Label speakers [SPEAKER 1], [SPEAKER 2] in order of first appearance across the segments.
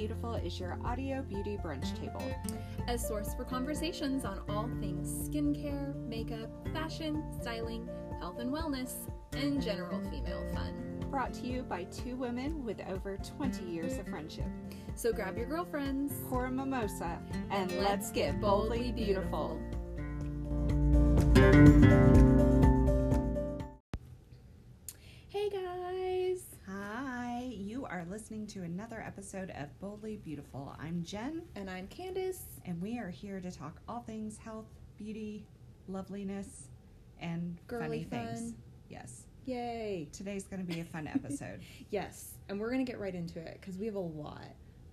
[SPEAKER 1] Beautiful is your audio beauty brunch table.
[SPEAKER 2] A source for conversations on all things skincare, makeup, fashion, styling, health and wellness, and general female fun.
[SPEAKER 1] Brought to you by two women with over 20 years of friendship.
[SPEAKER 2] So grab your girlfriends
[SPEAKER 1] Pour a mimosa and let's get boldly beautiful.
[SPEAKER 2] Hey
[SPEAKER 1] are listening to another episode of Boldly Beautiful. I'm Jen,
[SPEAKER 2] And I'm Candace.
[SPEAKER 1] and we are here to talk all things health, beauty, loveliness, and
[SPEAKER 2] Girly
[SPEAKER 1] funny things. Yes.
[SPEAKER 2] Yay!
[SPEAKER 1] Today's going to be a fun episode.
[SPEAKER 2] Yes, and we're gonna get right into it because we have a lot.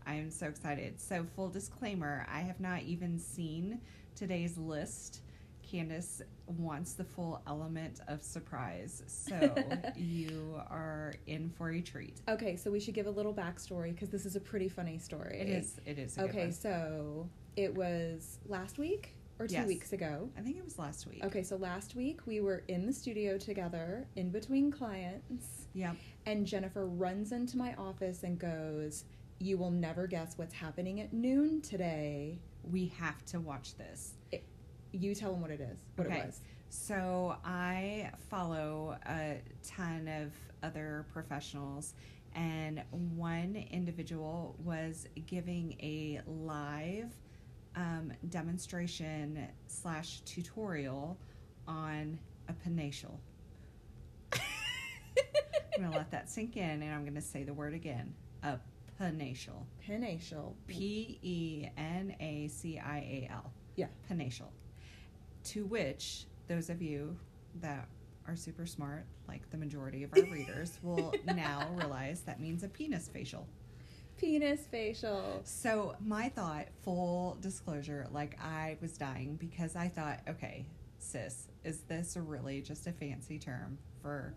[SPEAKER 1] I am so excited. So, full disclaimer I have not even seen today's list. Candace wants the full element of surprise. So, you are in for a treat.
[SPEAKER 2] Okay, so we should give a little backstory because this is a pretty funny story.
[SPEAKER 1] It is, it is. A good
[SPEAKER 2] Okay, so it was last week or two
[SPEAKER 1] Yes.
[SPEAKER 2] weeks ago.
[SPEAKER 1] I think it was last week.
[SPEAKER 2] Okay, so last week we were in the studio together in between clients,
[SPEAKER 1] Yep.
[SPEAKER 2] and Jennifer runs into my office and goes, You will never guess what's happening at noon today.
[SPEAKER 1] We have to watch this.
[SPEAKER 2] You tell them what it is, what
[SPEAKER 1] Okay.
[SPEAKER 2] it was.
[SPEAKER 1] So I follow a ton of other professionals, and one individual was giving a live um, demonstration slash tutorial on a penacial. I'm gonna let that sink in, and I'm gonna say the word again: a penacial.
[SPEAKER 2] Penacial.
[SPEAKER 1] P E N A C I A L.
[SPEAKER 2] Yeah.
[SPEAKER 1] Penacial. To which those of you that are super smart, like the majority of our readers, will now realize that means a penis facial.
[SPEAKER 2] Penis facial.
[SPEAKER 1] So my thought, full disclosure, like I was dying because I thought, okay, sis, is this really just a fancy term for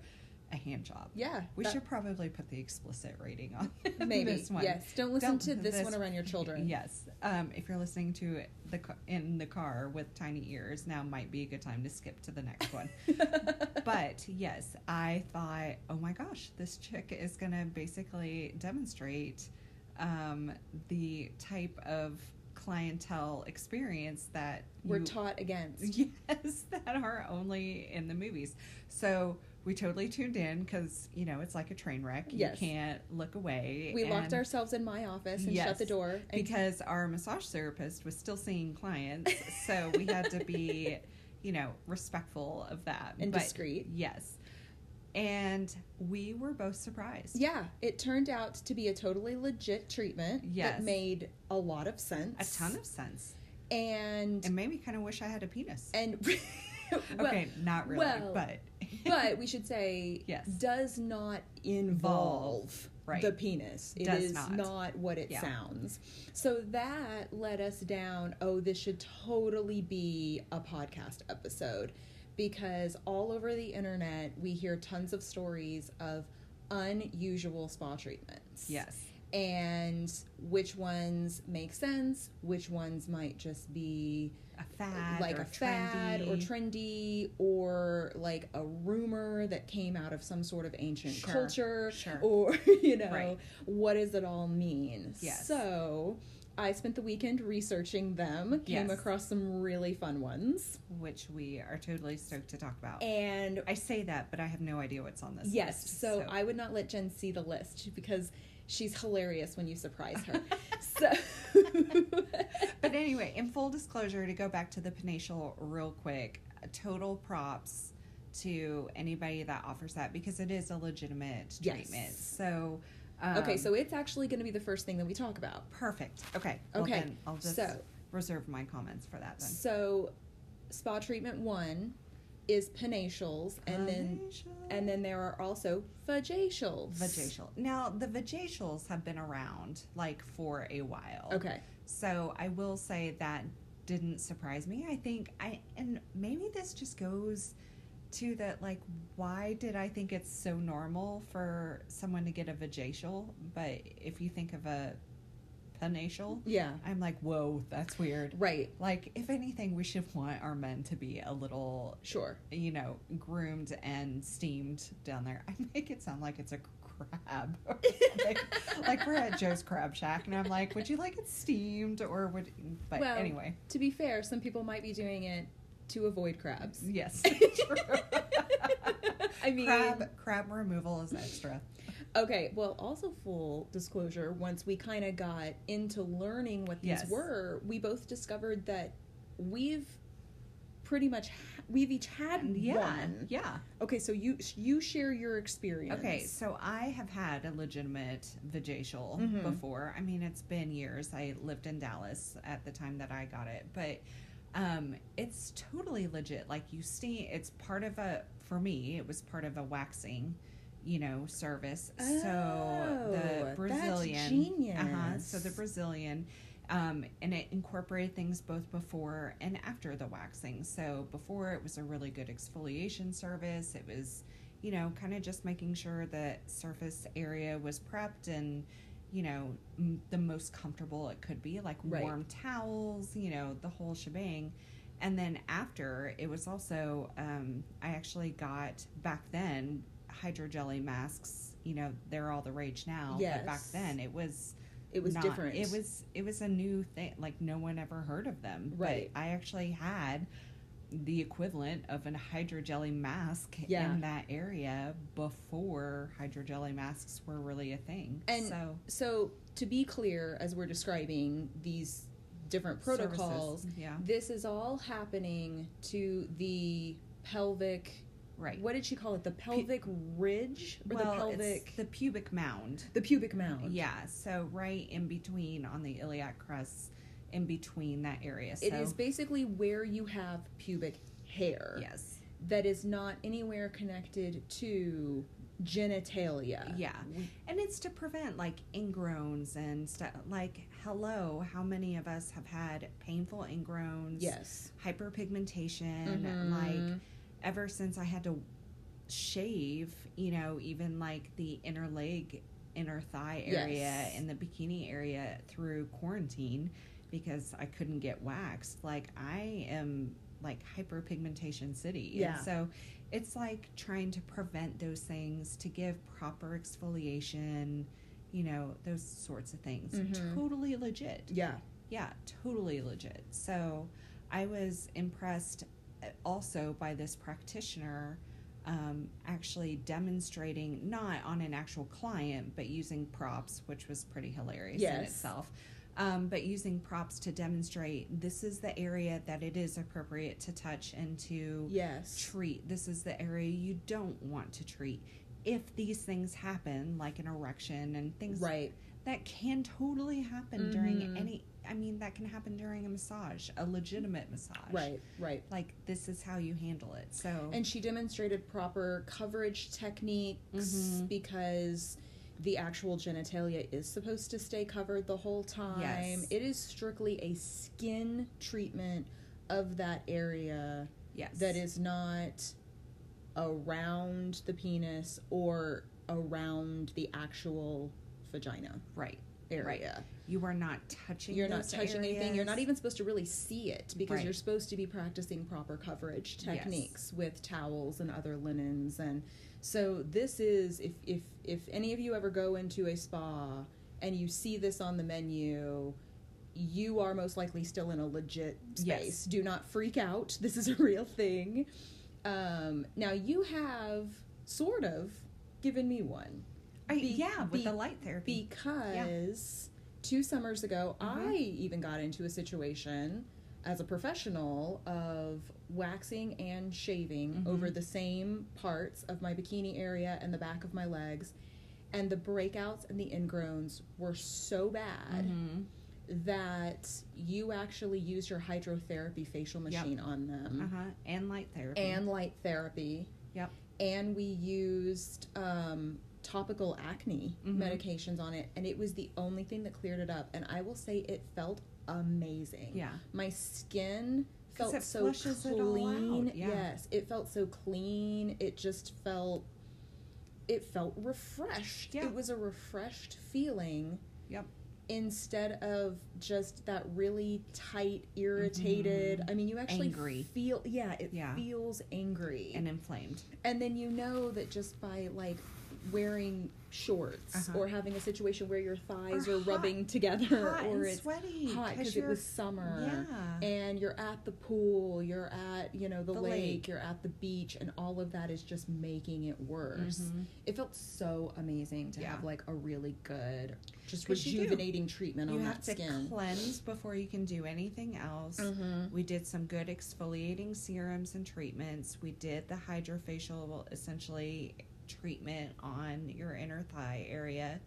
[SPEAKER 1] a hand job?
[SPEAKER 2] Yeah.
[SPEAKER 1] We
[SPEAKER 2] that-
[SPEAKER 1] should probably put the explicit rating on
[SPEAKER 2] maybe.
[SPEAKER 1] this one.
[SPEAKER 2] Yes. Don't listen
[SPEAKER 1] Don't-
[SPEAKER 2] to this,
[SPEAKER 1] this-
[SPEAKER 2] one around your children.
[SPEAKER 1] Yes. Um, if you're listening to the in the car with tiny ears, now might be a good time to skip to the next one. but yes, I thought, oh my gosh, this chick is going to basically demonstrate um, the type of clientele experience that
[SPEAKER 2] We're
[SPEAKER 1] you-
[SPEAKER 2] taught against.
[SPEAKER 1] Yes, that are only in the movies. So we totally tuned in because you know it's like a train wreck.
[SPEAKER 2] Yes.
[SPEAKER 1] You can't look away.
[SPEAKER 2] We locked ourselves in my office and shut the door. And
[SPEAKER 1] because our massage therapist was still seeing clients, so we had to be, you know, respectful of that
[SPEAKER 2] And
[SPEAKER 1] But
[SPEAKER 2] discreet.
[SPEAKER 1] Yes, and we were both surprised.
[SPEAKER 2] Yeah, it turned out to be a totally legit treatment
[SPEAKER 1] Yes.
[SPEAKER 2] that made a lot of sense.
[SPEAKER 1] a ton of sense.
[SPEAKER 2] and
[SPEAKER 1] It made me kind of wish I had a penis.
[SPEAKER 2] and well,
[SPEAKER 1] okay, not really,
[SPEAKER 2] well,
[SPEAKER 1] but
[SPEAKER 2] but we should say
[SPEAKER 1] Yes.
[SPEAKER 2] does not involve
[SPEAKER 1] Right.
[SPEAKER 2] the penis. It
[SPEAKER 1] Does
[SPEAKER 2] is
[SPEAKER 1] not.
[SPEAKER 2] what it
[SPEAKER 1] Yeah.
[SPEAKER 2] sounds. So that led us down, oh, this should totally be a podcast episode because all over the internet we hear tons of stories of unusual spa treatments.
[SPEAKER 1] yes,
[SPEAKER 2] And which ones make sense, which ones might just be
[SPEAKER 1] a fad,
[SPEAKER 2] like a fad or
[SPEAKER 1] trendy.
[SPEAKER 2] trendy or like a rumor that came out of some sort of ancient
[SPEAKER 1] Sure,
[SPEAKER 2] culture
[SPEAKER 1] sure.
[SPEAKER 2] or you know
[SPEAKER 1] Right.
[SPEAKER 2] what does it all mean
[SPEAKER 1] Yes.
[SPEAKER 2] so i spent the weekend researching them came
[SPEAKER 1] Yes.
[SPEAKER 2] across some really fun ones
[SPEAKER 1] which we are totally stoked to talk about.
[SPEAKER 2] and
[SPEAKER 1] I say that, but I have no idea what's on this.
[SPEAKER 2] yes
[SPEAKER 1] list,
[SPEAKER 2] so, i would not let jen see the list because she's hilarious when you surprise her so
[SPEAKER 1] but anyway, in full disclosure, to go back to the penacial real quick, uh, total props to anybody that offers that because it is a legitimate
[SPEAKER 2] Yes.
[SPEAKER 1] treatment. So, um,
[SPEAKER 2] okay so it's actually going to be the first thing that we talk about
[SPEAKER 1] perfect. Okay. Well,
[SPEAKER 2] Okay,
[SPEAKER 1] then I'll just
[SPEAKER 2] so-
[SPEAKER 1] reserve my comments for that then.
[SPEAKER 2] So, spa treatment one is penacials, and then and then there are also vajacials.
[SPEAKER 1] Vajacial. Now, the vajacials have been around like for a while.
[SPEAKER 2] Okay.
[SPEAKER 1] So I will say that didn't surprise me. I think I and maybe this just goes to that like why did I think it's so normal for someone to get a vajacial, but if you think of a penacial.
[SPEAKER 2] Yeah.
[SPEAKER 1] I'm like, whoa, that's weird.
[SPEAKER 2] Right.
[SPEAKER 1] Like, if anything, we should want our men to be a little,
[SPEAKER 2] Sure.
[SPEAKER 1] you know, groomed and steamed down there. I make it sound like it's a crab. like we're at Joe's Crab Shack, and I'm like, would you like it steamed or would? But
[SPEAKER 2] Well,
[SPEAKER 1] anyway,
[SPEAKER 2] To be fair, some people might be doing it to avoid crabs.
[SPEAKER 1] yes, true.
[SPEAKER 2] I mean,
[SPEAKER 1] crab crab removal is extra.
[SPEAKER 2] Okay. Well, also full disclosure. Once we kind of got into learning what these
[SPEAKER 1] Yes.
[SPEAKER 2] were, we both discovered that we've pretty much ha- we've each had
[SPEAKER 1] Yeah,
[SPEAKER 2] one.
[SPEAKER 1] yeah.
[SPEAKER 2] Okay, so you you share your experience.
[SPEAKER 1] Okay, so I have had a legitimate vajacial
[SPEAKER 2] Mhm.
[SPEAKER 1] before. I mean, it's been years. I lived in Dallas at the time that I got it, but um, it's totally legit. Like you see, it's part of a. For me, it was part of a waxing, you know, service. so
[SPEAKER 2] Oh,
[SPEAKER 1] the
[SPEAKER 2] that's
[SPEAKER 1] Brazilian, uh-huh, so the. Brazilian. Um, and it incorporated things both before and after the waxing. So before it was a really good exfoliation service. It was you know, kind of just making sure that surface area was prepped and, you know, m- the most comfortable it could be, like
[SPEAKER 2] Right.
[SPEAKER 1] warm towels, you know, the whole shebang. And then after, it was also, um, I actually got back then hydrogelly masks. You know, they're all the rage now. But back then, it was
[SPEAKER 2] it was
[SPEAKER 1] not-
[SPEAKER 2] different.
[SPEAKER 1] It was it was a new thing. Like no one ever heard of them.
[SPEAKER 2] Right.
[SPEAKER 1] But I actually had the equivalent of an hydrogelly mask
[SPEAKER 2] Yeah.
[SPEAKER 1] in that area before hydrogelly masks were really a thing.
[SPEAKER 2] And
[SPEAKER 1] so
[SPEAKER 2] so to be clear, as we're describing these different protocols,
[SPEAKER 1] yeah,
[SPEAKER 2] this is all happening to the pelvic.
[SPEAKER 1] Right.
[SPEAKER 2] What did she call it? The pelvic ridge or
[SPEAKER 1] well,
[SPEAKER 2] the pelvic?
[SPEAKER 1] the pubic mound.
[SPEAKER 2] the pubic mound.
[SPEAKER 1] Yeah, so right in between on the iliac crest, in between that area. So
[SPEAKER 2] It is basically where you have pubic hair
[SPEAKER 1] yes,
[SPEAKER 2] that is not anywhere connected to genitalia.
[SPEAKER 1] Yeah. And it's to prevent like ingrowns and stuff. Like, hello, how many of us have had painful ingrowns?
[SPEAKER 2] Yes.
[SPEAKER 1] Hyperpigmentation.
[SPEAKER 2] Mhm.
[SPEAKER 1] Like, ever since I had to shave, you know, even like the inner leg, inner thigh area
[SPEAKER 2] Yes.
[SPEAKER 1] and the bikini area through quarantine because I couldn't get waxed. Like, I am like hyperpigmentation city.
[SPEAKER 2] Yeah.
[SPEAKER 1] And so it's like trying to prevent those things to give proper exfoliation, you know, those sorts of things.
[SPEAKER 2] Mhm.
[SPEAKER 1] Totally legit.
[SPEAKER 2] Yeah.
[SPEAKER 1] Yeah, totally legit. So I was impressed also by this practitioner um, actually demonstrating, not on an actual client, but using props, which was pretty hilarious in itself. Um, but using props to demonstrate this is the area that it is appropriate to touch and to
[SPEAKER 2] Yes.
[SPEAKER 1] treat. This is the area you don't want to treat. If these things happen, like an erection and things
[SPEAKER 2] Right.
[SPEAKER 1] That can totally happen during
[SPEAKER 2] Mhm.
[SPEAKER 1] any i mean that can happen during a massage a legitimate massage
[SPEAKER 2] Right. Right.
[SPEAKER 1] like this is how you handle it so
[SPEAKER 2] And she demonstrated proper coverage techniques
[SPEAKER 1] Mhm.
[SPEAKER 2] because the actual genitalia is supposed to stay covered the whole time.
[SPEAKER 1] Yes.
[SPEAKER 2] It is strictly a skin treatment of that area
[SPEAKER 1] yes
[SPEAKER 2] that is not around the penis or around the actual vagina
[SPEAKER 1] right
[SPEAKER 2] area.
[SPEAKER 1] you are not touching
[SPEAKER 2] You're not touching anything. You're not even supposed to really see it because
[SPEAKER 1] Right.
[SPEAKER 2] you're supposed to be practicing proper coverage
[SPEAKER 1] Yes.
[SPEAKER 2] techniques with towels and other linens and so this is if if if any of you ever go into a spa and you see this on the menu you are most likely still in a legit space.
[SPEAKER 1] Yes.
[SPEAKER 2] Do not freak out. This is a real thing. Um, now you have sort of given me one
[SPEAKER 1] I,
[SPEAKER 2] be-
[SPEAKER 1] yeah with
[SPEAKER 2] be-
[SPEAKER 1] the light therapy
[SPEAKER 2] because two summers ago
[SPEAKER 1] Mhm.
[SPEAKER 2] I even got into a situation as a professional of waxing and shaving
[SPEAKER 1] Mhm.
[SPEAKER 2] over the same parts of my bikini area and the back of my legs and the breakouts and the ingrowns were so bad
[SPEAKER 1] Mhm.
[SPEAKER 2] that you actually use your hydrotherapy facial
[SPEAKER 1] Yep.
[SPEAKER 2] machine on them
[SPEAKER 1] uh-huh and light therapy
[SPEAKER 2] and light therapy.
[SPEAKER 1] Yep.
[SPEAKER 2] And we used um, topical acne
[SPEAKER 1] Mhm.
[SPEAKER 2] medications on it, and it was the only thing that cleared it up. And I will say it felt amazing.
[SPEAKER 1] yeah
[SPEAKER 2] My skin felt so
[SPEAKER 1] flushes it all
[SPEAKER 2] clean.
[SPEAKER 1] yeah.
[SPEAKER 2] Yes, it felt so clean. It just felt. It felt refreshed.
[SPEAKER 1] Yeah.
[SPEAKER 2] It was a refreshed feeling.
[SPEAKER 1] Yep.
[SPEAKER 2] instead of just that really tight, irritated. I mean, you actually
[SPEAKER 1] Mm-hmm. Angry.
[SPEAKER 2] feel yeah, it
[SPEAKER 1] Yeah.
[SPEAKER 2] feels angry,
[SPEAKER 1] and inflamed.
[SPEAKER 2] and then you know that just by like wearing shorts
[SPEAKER 1] Uh-huh.
[SPEAKER 2] or having a situation where your thighs
[SPEAKER 1] Or
[SPEAKER 2] are
[SPEAKER 1] hot-
[SPEAKER 2] rubbing together
[SPEAKER 1] Hot
[SPEAKER 2] or
[SPEAKER 1] and
[SPEAKER 2] it's
[SPEAKER 1] sweaty
[SPEAKER 2] hot because it was summer
[SPEAKER 1] Yeah.
[SPEAKER 2] and you're at the pool you're at you know the,
[SPEAKER 1] The
[SPEAKER 2] lake,
[SPEAKER 1] lake.
[SPEAKER 2] you're at the beach and all of that is just making it worse
[SPEAKER 1] Mhm.
[SPEAKER 2] it felt so amazing to
[SPEAKER 1] Yeah.
[SPEAKER 2] have like a really good just
[SPEAKER 1] you
[SPEAKER 2] rejuvenating treatment
[SPEAKER 1] you
[SPEAKER 2] on
[SPEAKER 1] have
[SPEAKER 2] that
[SPEAKER 1] to
[SPEAKER 2] skin
[SPEAKER 1] cleanse before you can do anything else.
[SPEAKER 2] Mhm.
[SPEAKER 1] We did some good exfoliating serums and treatments. We did the hydrofacial, well, essentially treatment on your inner thigh area,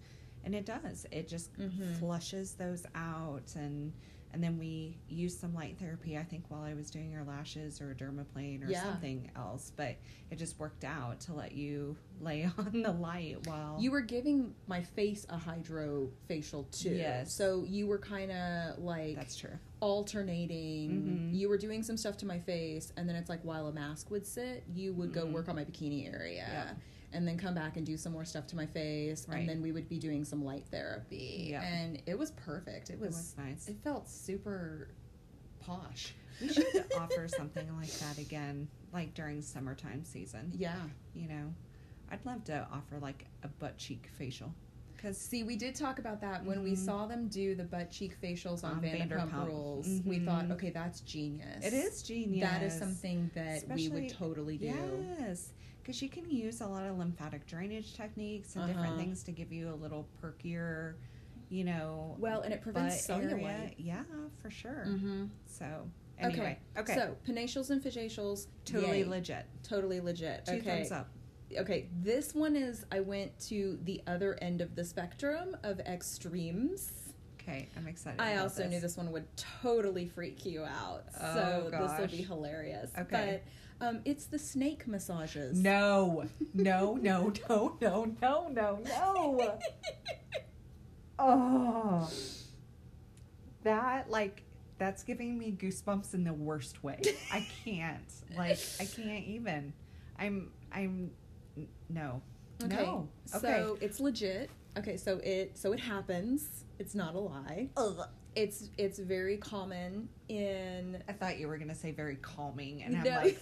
[SPEAKER 1] and it does. It just
[SPEAKER 2] Mhm.
[SPEAKER 1] flushes those out, and and then we used some light therapy. I think while I was doing your lashes or dermaplane or
[SPEAKER 2] Yeah.
[SPEAKER 1] something else, but it just worked out to let you lay on the light while
[SPEAKER 2] you were giving my face a hydro facial too
[SPEAKER 1] Yes.
[SPEAKER 2] so you were kind of like
[SPEAKER 1] That's true.
[SPEAKER 2] alternating.
[SPEAKER 1] Mhm.
[SPEAKER 2] You were doing some stuff to my face, and then it's like while a mask would sit, you would go
[SPEAKER 1] Mhm.
[SPEAKER 2] work on my bikini area,
[SPEAKER 1] Yeah.
[SPEAKER 2] And then come back and do some more stuff to my face,
[SPEAKER 1] Right.
[SPEAKER 2] and then we would be doing some light therapy.
[SPEAKER 1] Yeah.
[SPEAKER 2] And it was perfect. It
[SPEAKER 1] It
[SPEAKER 2] was.
[SPEAKER 1] was nice.
[SPEAKER 2] It felt super posh.
[SPEAKER 1] We should offer something like that again, like during summertime season.
[SPEAKER 2] Yeah.
[SPEAKER 1] You know, I'd love to offer like a butt cheek facial. Because
[SPEAKER 2] See, we did talk about that when we
[SPEAKER 1] Mhm.
[SPEAKER 2] saw them do the butt cheek facials on,
[SPEAKER 1] On
[SPEAKER 2] Vanderpump,
[SPEAKER 1] Vanderpump.
[SPEAKER 2] Rules. We thought, okay, that's genius.
[SPEAKER 1] it is genius.
[SPEAKER 2] That is something that we would totally do.
[SPEAKER 1] Yes, because you can use a lot of lymphatic drainage techniques and different
[SPEAKER 2] Uh-huh.
[SPEAKER 1] things to give you a little perkier, you know.
[SPEAKER 2] Well, and it prevents cellulite.
[SPEAKER 1] Yeah, for sure.
[SPEAKER 2] Mm-hmm.
[SPEAKER 1] So anyway, okay,
[SPEAKER 2] So penacials and facials,
[SPEAKER 1] totally
[SPEAKER 2] yay.
[SPEAKER 1] legit.
[SPEAKER 2] totally legit.
[SPEAKER 1] Two
[SPEAKER 2] okay.
[SPEAKER 1] thumbs up.
[SPEAKER 2] Okay, this one is I went to the other end of the spectrum of extremes.
[SPEAKER 1] Okay, I'm excited.
[SPEAKER 2] I also knew this one would totally freak you out.
[SPEAKER 1] Oh,
[SPEAKER 2] so this will be hilarious.
[SPEAKER 1] Okay.
[SPEAKER 2] But um, it's the snake massages.
[SPEAKER 1] No, no, no, no, no, no, no, no. Oh, that like that's giving me goosebumps in the worst way. I can't. Like I can't even. I'm. I'm. No.
[SPEAKER 2] Okay.
[SPEAKER 1] No. Okay.
[SPEAKER 2] So it's legit. Okay, so it so it happens. It's not a lie.
[SPEAKER 1] Ugh.
[SPEAKER 2] It's it's very common in
[SPEAKER 1] I thought you were gonna say very calming, and I'm
[SPEAKER 2] No.
[SPEAKER 1] like,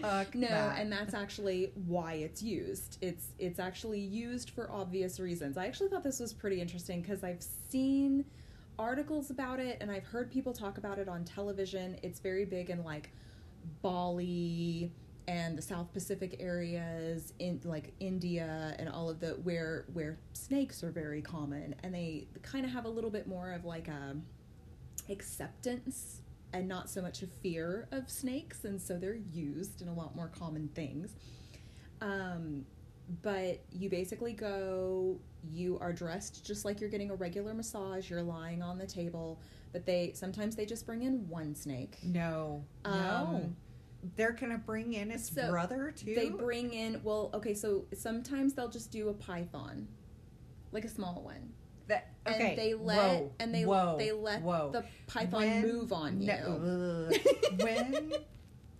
[SPEAKER 1] fuck
[SPEAKER 2] no,
[SPEAKER 1] that.
[SPEAKER 2] and that's actually why it's used. It's it's actually used for obvious reasons. I actually thought this was pretty interesting because I've seen articles about it and I've heard people talk about it on television. It's very big in like Bali and the South Pacific areas in like India and all of the where where snakes are very common. And they kind of have a little bit more of like a acceptance and not so much a fear of snakes and so they're used in a lot more common things. Um, but you basically go you are dressed just like you're getting a regular massage you're lying on the table but they sometimes they just bring in one snake.
[SPEAKER 1] No, no. They're gonna bring in his
[SPEAKER 2] so
[SPEAKER 1] brother too.
[SPEAKER 2] they bring in well okay so sometimes they'll just do a python like a small one
[SPEAKER 1] That,
[SPEAKER 2] and
[SPEAKER 1] okay.
[SPEAKER 2] they let
[SPEAKER 1] whoa,
[SPEAKER 2] and they
[SPEAKER 1] whoa,
[SPEAKER 2] they let
[SPEAKER 1] whoa.
[SPEAKER 2] the python
[SPEAKER 1] When-
[SPEAKER 2] move on you
[SPEAKER 1] No, when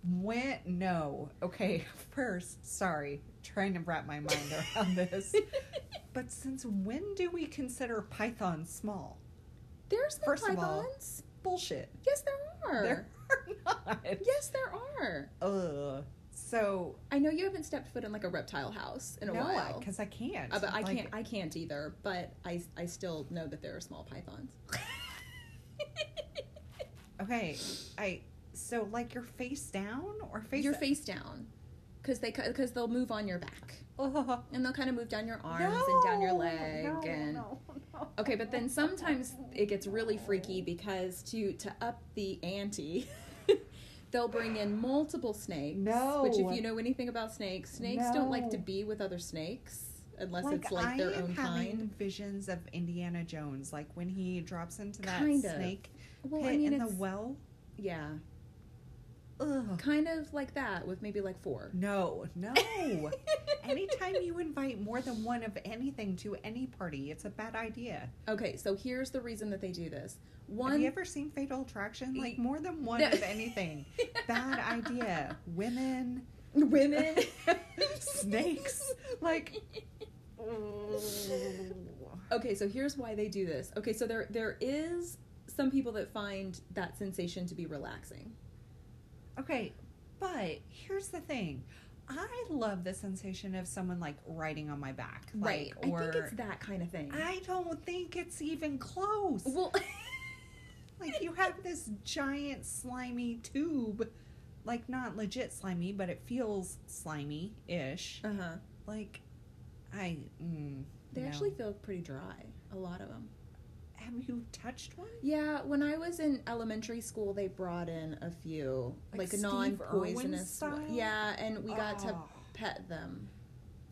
[SPEAKER 1] when no. Okay, first, sorry, trying to wrap my mind around this. But since when do we consider pythons small?
[SPEAKER 2] There's no
[SPEAKER 1] First of all,
[SPEAKER 2] pythons.
[SPEAKER 1] Bullshit.
[SPEAKER 2] yes, there are.
[SPEAKER 1] There are not.
[SPEAKER 2] Yes, there are.
[SPEAKER 1] Ugh. So
[SPEAKER 2] I know you haven't stepped foot in like a reptile house in a
[SPEAKER 1] no,
[SPEAKER 2] while.
[SPEAKER 1] because I can't.
[SPEAKER 2] Uh, but I
[SPEAKER 1] Like,
[SPEAKER 2] can't. I can't either. But I, I still know that there are small pythons.
[SPEAKER 1] Okay, I so like your face down or face
[SPEAKER 2] Your face down, because they because they'll move on your back
[SPEAKER 1] Ugh.
[SPEAKER 2] and they'll kind of move down your arms and down your leg
[SPEAKER 1] no,
[SPEAKER 2] and.
[SPEAKER 1] no, no.
[SPEAKER 2] Okay, but then sometimes it gets really freaky because to to up the ante, they'll bring in multiple snakes.
[SPEAKER 1] No.
[SPEAKER 2] Which, if you know anything about snakes, snakes don't like to be with other snakes unless
[SPEAKER 1] like,
[SPEAKER 2] it's like
[SPEAKER 1] I
[SPEAKER 2] their
[SPEAKER 1] am
[SPEAKER 2] own
[SPEAKER 1] having
[SPEAKER 2] kind.
[SPEAKER 1] visions of Indiana Jones, like when he drops into that
[SPEAKER 2] Kind of.
[SPEAKER 1] snake
[SPEAKER 2] Well,
[SPEAKER 1] pit
[SPEAKER 2] I mean,
[SPEAKER 1] in the well.
[SPEAKER 2] yeah,
[SPEAKER 1] Ugh.
[SPEAKER 2] kind of like that with maybe like four.
[SPEAKER 1] No, no. Anytime you invite more than one of anything to any party, it's a bad idea.
[SPEAKER 2] Okay, so here's the reason that they do this. One,
[SPEAKER 1] Have you ever seen Fatal Attraction? Like more than one
[SPEAKER 2] No.
[SPEAKER 1] of anything. bad idea. Women,
[SPEAKER 2] women,
[SPEAKER 1] snakes. Like,
[SPEAKER 2] Okay, so here's why they do this. Okay, so there there is some people that find that sensation to be relaxing.
[SPEAKER 1] Okay, but here's the thing. I love the sensation of someone like riding on my back.
[SPEAKER 2] right.
[SPEAKER 1] Or
[SPEAKER 2] I think it's that kind of thing.
[SPEAKER 1] I don't think it's even close.
[SPEAKER 2] well,
[SPEAKER 1] like you have this giant slimy tube. Like not legit slimy, but it feels slimy ish.
[SPEAKER 2] uh huh.
[SPEAKER 1] Like I mm,
[SPEAKER 2] They
[SPEAKER 1] no.
[SPEAKER 2] actually feel pretty dry. A lot of them.
[SPEAKER 1] Have you touched one?
[SPEAKER 2] Yeah, when I was in elementary school, they brought in a few
[SPEAKER 1] Like
[SPEAKER 2] like, non-poisonous. Yeah, and we got to
[SPEAKER 1] Oh.
[SPEAKER 2] pet them.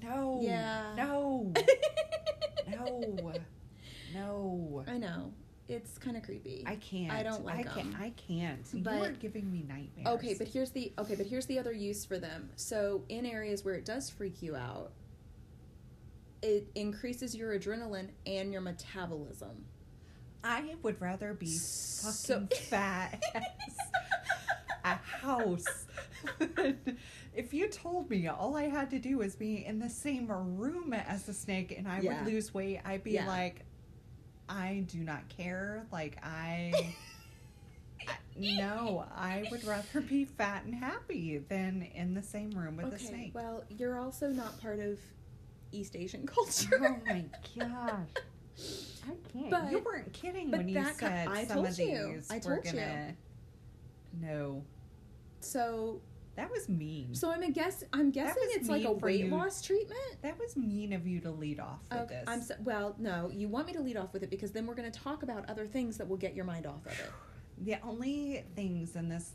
[SPEAKER 1] No.
[SPEAKER 2] Yeah.
[SPEAKER 1] No. no. No.
[SPEAKER 2] I know it's kind of creepy.
[SPEAKER 1] I can't.
[SPEAKER 2] I don't like
[SPEAKER 1] I can't. I can't. you
[SPEAKER 2] But-
[SPEAKER 1] are giving me nightmares.
[SPEAKER 2] Okay, but here's the okay, but here's the other use for them. So in areas where it does freak you out, it increases your adrenaline and your metabolism.
[SPEAKER 1] I would rather be
[SPEAKER 2] So-
[SPEAKER 1] fucking fat as a house. if you told me all I had to do was be in the same room as the snake and I
[SPEAKER 2] Yeah.
[SPEAKER 1] would lose weight, I'd be
[SPEAKER 2] Yeah.
[SPEAKER 1] like, I do not care. Like I. I- No, I would rather be fat and happy than in the same room with
[SPEAKER 2] okay,
[SPEAKER 1] a snake.
[SPEAKER 2] well, you're also not part of East Asian oh culture.
[SPEAKER 1] Oh my gosh. I can't.
[SPEAKER 2] But-
[SPEAKER 1] you weren't kidding when you said
[SPEAKER 2] I
[SPEAKER 1] some
[SPEAKER 2] told
[SPEAKER 1] of
[SPEAKER 2] you.
[SPEAKER 1] these
[SPEAKER 2] I
[SPEAKER 1] were
[SPEAKER 2] told you.
[SPEAKER 1] gonna. No,
[SPEAKER 2] So,
[SPEAKER 1] that was mean.
[SPEAKER 2] so I'm a guess. I'm guessing it's like a weight
[SPEAKER 1] you.
[SPEAKER 2] loss treatment.
[SPEAKER 1] that was mean of you to lead off with
[SPEAKER 2] Okay,
[SPEAKER 1] this.
[SPEAKER 2] I'm so, well. No, you want me to lead off with it because then we're going to talk about other things that will get your mind off of it.
[SPEAKER 1] the only things in this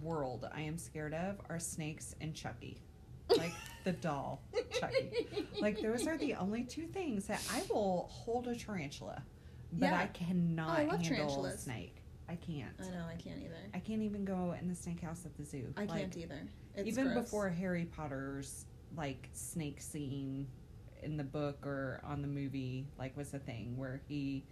[SPEAKER 1] world I am scared of are snakes and Chucky, like the doll Chucky. Like those are the only two things that I will hold a tarantula, but
[SPEAKER 2] Yeah.
[SPEAKER 1] I cannot
[SPEAKER 2] Oh, I
[SPEAKER 1] handle a snake. I can't.
[SPEAKER 2] I know I can't either.
[SPEAKER 1] I can't even go in the snake house at the zoo.
[SPEAKER 2] I
[SPEAKER 1] Like,
[SPEAKER 2] can't either. It's
[SPEAKER 1] even
[SPEAKER 2] gross.
[SPEAKER 1] before Harry Potter's like snake scene in the book or on the movie like was a thing where he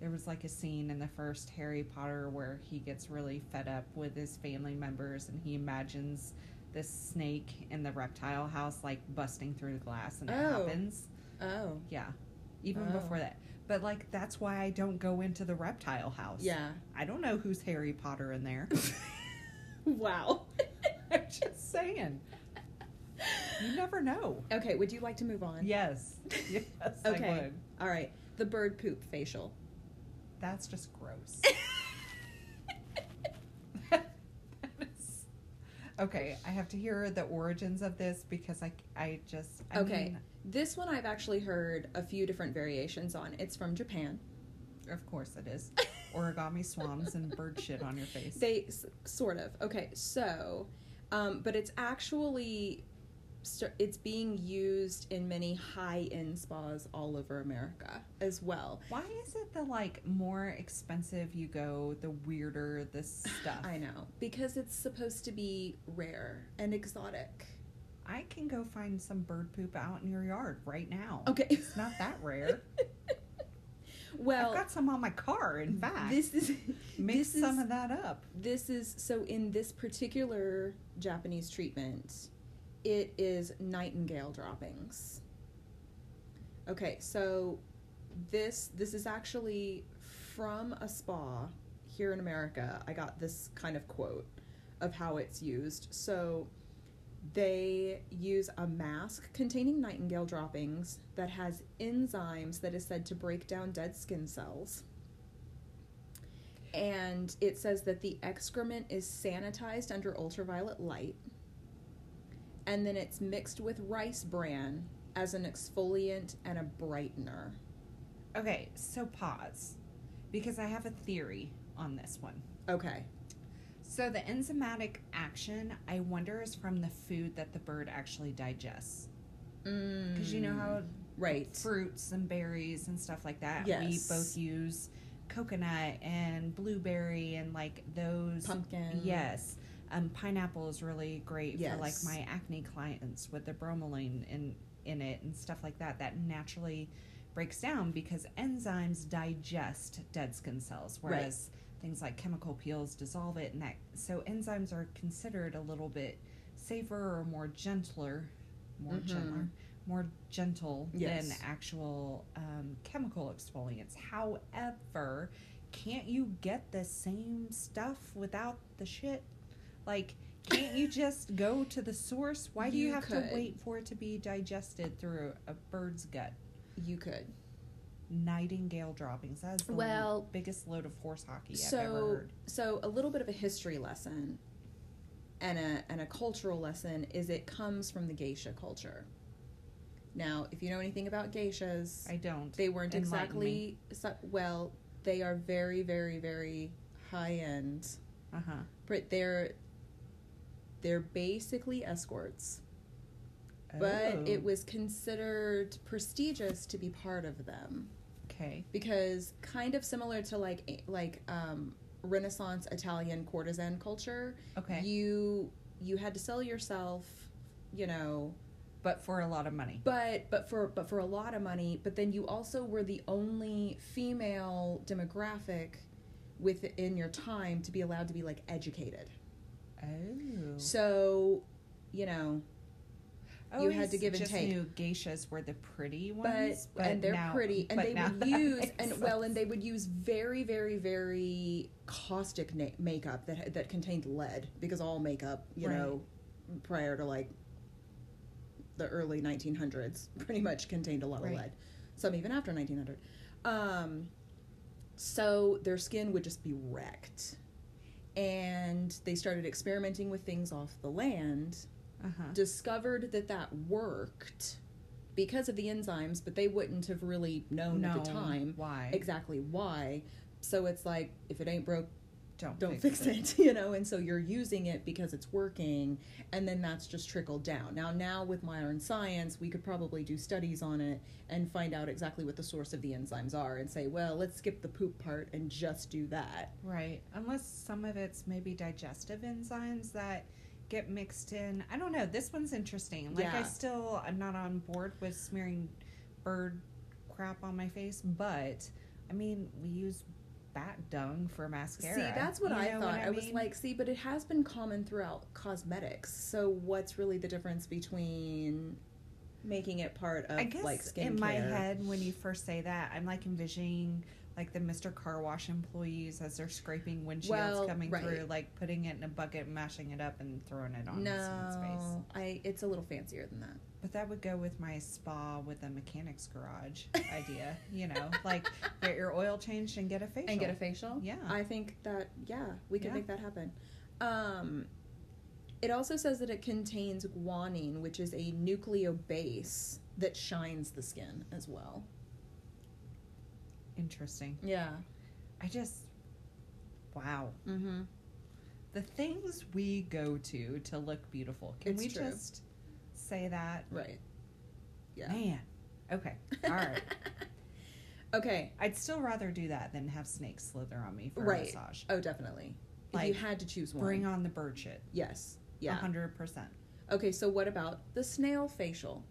[SPEAKER 1] there was like a scene in the first Harry Potter where he gets really fed up with his family members and he imagines this snake in the reptile house like busting through the glass and it
[SPEAKER 2] Oh.
[SPEAKER 1] happens.
[SPEAKER 2] Oh,
[SPEAKER 1] Yeah. Even
[SPEAKER 2] Oh.
[SPEAKER 1] before that. But like that's why I don't go into the reptile house.
[SPEAKER 2] yeah.
[SPEAKER 1] I don't know who's Harry Potter in there.
[SPEAKER 2] wow.
[SPEAKER 1] I'm just saying. You never know.
[SPEAKER 2] okay, would you like to move on?
[SPEAKER 1] Yes. Yes,
[SPEAKER 2] Okay.
[SPEAKER 1] I would.
[SPEAKER 2] All right. The bird poop facial.
[SPEAKER 1] That's just gross. That is- okay, I have to hear the origins of this because I, I just. I
[SPEAKER 2] Okay.
[SPEAKER 1] mean,
[SPEAKER 2] This one I've actually heard a few different variations on. It's from Japan.
[SPEAKER 1] of course it is. Origami swans and bird shit on your face.
[SPEAKER 2] They s- sort of. Okay, so, um, but it's actually it's being used in many high-end spas all over America as well.
[SPEAKER 1] Why is it the like more expensive you go, the weirder this stuff?
[SPEAKER 2] I know because it's supposed to be rare and exotic.
[SPEAKER 1] I can go find some bird poop out in your yard right now.
[SPEAKER 2] Okay,
[SPEAKER 1] It's not that rare.
[SPEAKER 2] well,
[SPEAKER 1] I've got some on my car, in fact.
[SPEAKER 2] this is
[SPEAKER 1] Mix
[SPEAKER 2] this
[SPEAKER 1] some
[SPEAKER 2] is-
[SPEAKER 1] of that up.
[SPEAKER 2] this is so in this particular Japanese treatment, it is nightingale droppings. Okay, so this this is actually from a spa here in America. I got this kind of quote of how it's used. So they use a mask containing nightingale droppings that has enzymes that is said to break down dead skin cells and it says that the excrement is sanitized under ultraviolet light and then it's mixed with rice bran as an exfoliant and a brightener
[SPEAKER 1] Okay, so pause. Because I have a theory on this one.
[SPEAKER 2] okay
[SPEAKER 1] So the enzymatic action, I wonder, is from the food that the bird actually digests. Because you know how
[SPEAKER 2] Mm, right
[SPEAKER 1] fruits and berries and stuff like that,
[SPEAKER 2] Yes.
[SPEAKER 1] we both use coconut and blueberry and like those.
[SPEAKER 2] pumpkin
[SPEAKER 1] Yes. Um, pineapple is really great for like my acne clients with the bromelain in in it and stuff like that. That naturally breaks down because enzymes digest dead skin cells,
[SPEAKER 2] Right.
[SPEAKER 1] whereas things like chemical peels dissolve it, and that so enzymes are considered a little bit safer or more gentler, more
[SPEAKER 2] Mhm.
[SPEAKER 1] gentler, more gentle
[SPEAKER 2] Yes.
[SPEAKER 1] than actual um, chemical exfoliants. However, can't you get the same stuff without the shit? Like, can't you just go to the source? Why do you,
[SPEAKER 2] You
[SPEAKER 1] have
[SPEAKER 2] could.
[SPEAKER 1] to wait for it to be digested through a bird's gut?
[SPEAKER 2] You could.
[SPEAKER 1] Nightingale droppings. That is the
[SPEAKER 2] Well,
[SPEAKER 1] biggest load of horse hockey I've ever
[SPEAKER 2] so
[SPEAKER 1] heard.
[SPEAKER 2] so a little bit of a history lesson and a and a cultural lesson is it comes from the geisha culture. Now, if you know anything about geishas,
[SPEAKER 1] I don't.
[SPEAKER 2] they weren't
[SPEAKER 1] Enlighten
[SPEAKER 2] exactly so, well. They are very, very, very high end.
[SPEAKER 1] Uh huh.
[SPEAKER 2] But they're they're basically escorts. But
[SPEAKER 1] Oh.
[SPEAKER 2] it was considered prestigious to be part of them
[SPEAKER 1] okay.
[SPEAKER 2] because kind of similar to like like um, Renaissance Italian courtesan culture.
[SPEAKER 1] Okay.
[SPEAKER 2] You you had to sell yourself, you know,
[SPEAKER 1] but for a lot of money.
[SPEAKER 2] but but for but for a lot of money. But then you also were the only female demographic within your time to be allowed to be like educated.
[SPEAKER 1] Oh.
[SPEAKER 2] So, you know, you had to give and
[SPEAKER 1] just
[SPEAKER 2] take.
[SPEAKER 1] knew geishas were the pretty ones, but,
[SPEAKER 2] and they're
[SPEAKER 1] now-
[SPEAKER 2] pretty and they would use and well and they would use very very very caustic na- makeup that that contained lead because all makeup you
[SPEAKER 1] Right.
[SPEAKER 2] know prior to like the early 1900s pretty much contained a lot
[SPEAKER 1] Right.
[SPEAKER 2] of lead some even after 1900 um so their skin would just be wrecked and they started experimenting with things off the land
[SPEAKER 1] uh-huh.
[SPEAKER 2] discovered that that worked because of the enzymes, but they wouldn't have really known at the time
[SPEAKER 1] why
[SPEAKER 2] exactly why. So it's like if it ain't broke,
[SPEAKER 1] don't
[SPEAKER 2] don't fix, it. you know. And so you're using it because it's working, and then that's just trickled down. Now, now with modern science, we could probably do studies on it and find out exactly what the source of the enzymes are, and say, well, let's skip the poop part and just do that.
[SPEAKER 1] Right, unless some of it's maybe digestive enzymes that get mixed in. I don't know. This one's interesting. Like I still, I'm not on board with smearing bird crap on my face, but I mean, we use bat dung for mascara.
[SPEAKER 2] See, that's what
[SPEAKER 1] You
[SPEAKER 2] I thought. I, was
[SPEAKER 1] mean?
[SPEAKER 2] like, see, but it has been common throughout cosmetics. So what's really the difference between making it part of
[SPEAKER 1] I guess
[SPEAKER 2] like skincare?
[SPEAKER 1] in my head, when you first say that, I'm like envisioning like the Mr. Car Wash employees as they're scraping windshields
[SPEAKER 2] Well,
[SPEAKER 1] coming
[SPEAKER 2] right.
[SPEAKER 1] through, like putting it in a bucket, mashing it up, and throwing it on someone's face.
[SPEAKER 2] No, I. It's a little fancier than that.
[SPEAKER 1] But that would go with my spa with a mechanic's garage idea. You know, like get your oil changed and get a facial.
[SPEAKER 2] And get a facial.
[SPEAKER 1] Yeah.
[SPEAKER 2] I think that yeah, we could
[SPEAKER 1] Yeah.
[SPEAKER 2] make that happen. Um, it also says that it contains guanine, which is a nucleobase that shines the skin as well.
[SPEAKER 1] Interesting.
[SPEAKER 2] Yeah.
[SPEAKER 1] I just, wow.
[SPEAKER 2] Mm-hmm.
[SPEAKER 1] The things we go to to look beautiful. Can
[SPEAKER 2] It's
[SPEAKER 1] we
[SPEAKER 2] true.
[SPEAKER 1] just say that?
[SPEAKER 2] Right. Yeah.
[SPEAKER 1] Man. Okay. All right.
[SPEAKER 2] okay.
[SPEAKER 1] I'd still rather do that than have snakes slither on me for
[SPEAKER 2] Right.
[SPEAKER 1] a massage.
[SPEAKER 2] Oh, definitely. if you had to choose one.
[SPEAKER 1] Bring on the bird shit.
[SPEAKER 2] Yes. Yeah.
[SPEAKER 1] hundred percent.
[SPEAKER 2] Okay, so what about the snail facial?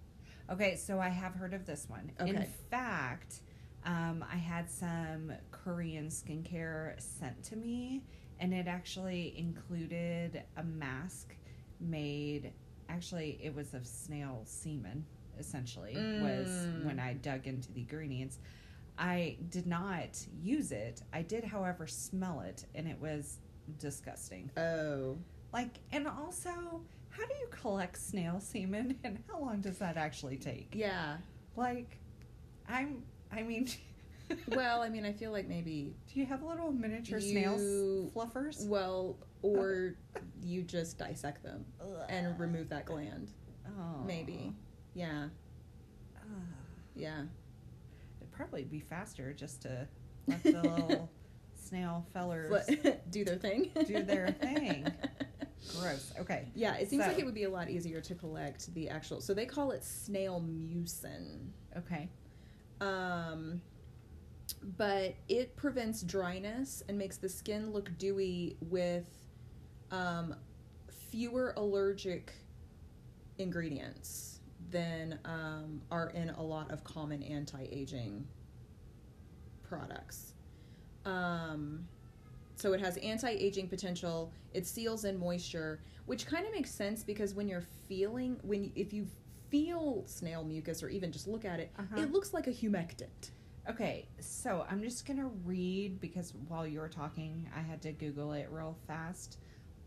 [SPEAKER 1] Okay, so I have heard of this one.
[SPEAKER 2] Okay.
[SPEAKER 1] In fact, um, I had some Korean skincare sent to me, and it actually included a mask made. Actually, it was of snail semen. Essentially, was
[SPEAKER 2] Mm.
[SPEAKER 1] when I dug into the ingredients. I did not use it. I did, however, smell it, and it was disgusting.
[SPEAKER 2] Oh.
[SPEAKER 1] Like, and also, how do you collect snail semen, and how long does that actually take?
[SPEAKER 2] Yeah.
[SPEAKER 1] Like, I'm. I mean,
[SPEAKER 2] Well, I mean, I feel like maybe
[SPEAKER 1] do you have little miniature snail fluffers?
[SPEAKER 2] well, or you just dissect them and remove that gland.
[SPEAKER 1] Oh,
[SPEAKER 2] Maybe. Yeah.
[SPEAKER 1] Ugh.
[SPEAKER 2] Yeah.
[SPEAKER 1] it'd probably be faster just to let the little snail fellers
[SPEAKER 2] do their thing.
[SPEAKER 1] do their thing. Gross. Okay.
[SPEAKER 2] Yeah, it seems
[SPEAKER 1] So-
[SPEAKER 2] like it would be a lot easier to collect the actual. So they call it snail mucin.
[SPEAKER 1] Okay.
[SPEAKER 2] Um, but it prevents dryness and makes the skin look dewy with um, fewer allergic ingredients than um, are in a lot of common anti-aging products. Um, so it has anti-aging potential. It seals in moisture, which kind of makes sense because when you're feeling when if you feel snail mucus or even just look at it,
[SPEAKER 1] Uh-huh.
[SPEAKER 2] it looks like a humectant.
[SPEAKER 1] Okay, so I'm just gonna read because while you were talking, I had to Google it real fast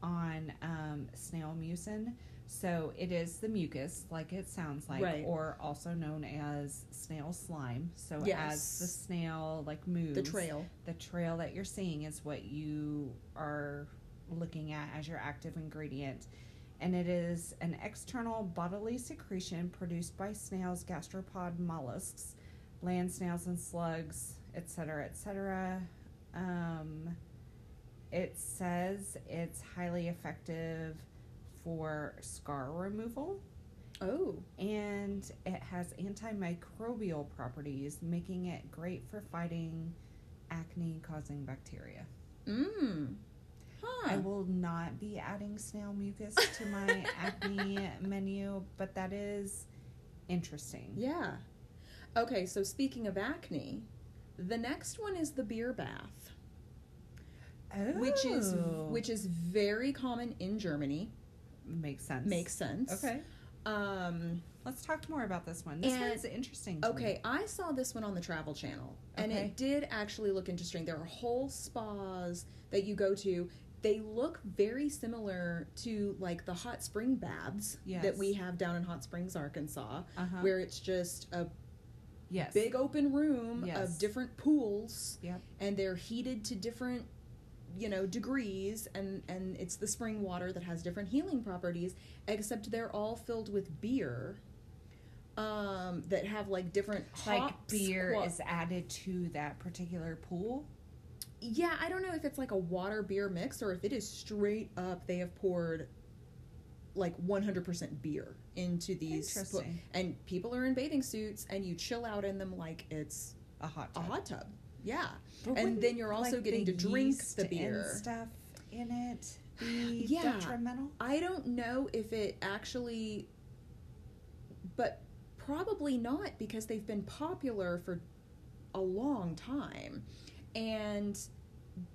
[SPEAKER 1] on um, snail mucin. So it is the mucus, like it sounds like,
[SPEAKER 2] Right.
[SPEAKER 1] or also known as snail slime. So
[SPEAKER 2] Yes.
[SPEAKER 1] as the snail like moves,
[SPEAKER 2] The trail.
[SPEAKER 1] the trail that you're seeing is what you are looking at as your active ingredient. And it is an external bodily secretion produced by snails, gastropod mollusks, land snails and slugs, etc., etc. Um, it says it's highly effective for scar removal
[SPEAKER 2] Oh.
[SPEAKER 1] and it has antimicrobial properties, making it great for fighting acne causing bacteria.
[SPEAKER 2] Mmm. Huh.
[SPEAKER 1] I will not be adding snail mucus to my acne menu, but that is interesting.
[SPEAKER 2] Yeah. Okay, so speaking of acne, the next one is the beer bath, which is
[SPEAKER 1] Oh.
[SPEAKER 2] which is very common in Germany.
[SPEAKER 1] makes sense.
[SPEAKER 2] Makes sense.
[SPEAKER 1] Okay.
[SPEAKER 2] Um,
[SPEAKER 1] Let's talk more about this one. This
[SPEAKER 2] And-
[SPEAKER 1] one's interesting.
[SPEAKER 2] Okay,
[SPEAKER 1] me.
[SPEAKER 2] I saw this one on the Travel Channel, and
[SPEAKER 1] Okay.
[SPEAKER 2] it did actually look interesting. There are whole spas that you go to. They look very similar to like the hot spring baths that we have down in Hot Springs, Arkansas,
[SPEAKER 1] Uh-huh.
[SPEAKER 2] where it's just a
[SPEAKER 1] yes.
[SPEAKER 2] big open room
[SPEAKER 1] Yes.
[SPEAKER 2] of different pools
[SPEAKER 1] Yep.
[SPEAKER 2] and they're heated to different you know degrees and and it's the spring water that has different healing properties except they're all filled with beer um that have like different
[SPEAKER 1] Like beer is added to that particular pool.
[SPEAKER 2] Yeah i don't know if it's like a water beer mix or if it is straight up they have poured like 100% beer into these and people are in bathing suits and you chill out in them like it's
[SPEAKER 1] A hot
[SPEAKER 2] a
[SPEAKER 1] tub.
[SPEAKER 2] hot tub yeah
[SPEAKER 1] But
[SPEAKER 2] and then you're also
[SPEAKER 1] like,
[SPEAKER 2] getting to drink the beer.
[SPEAKER 1] stuff in it
[SPEAKER 2] Yeah.
[SPEAKER 1] detrimental.
[SPEAKER 2] I don't know if it actually, but probably not because they've been popular for a long time. And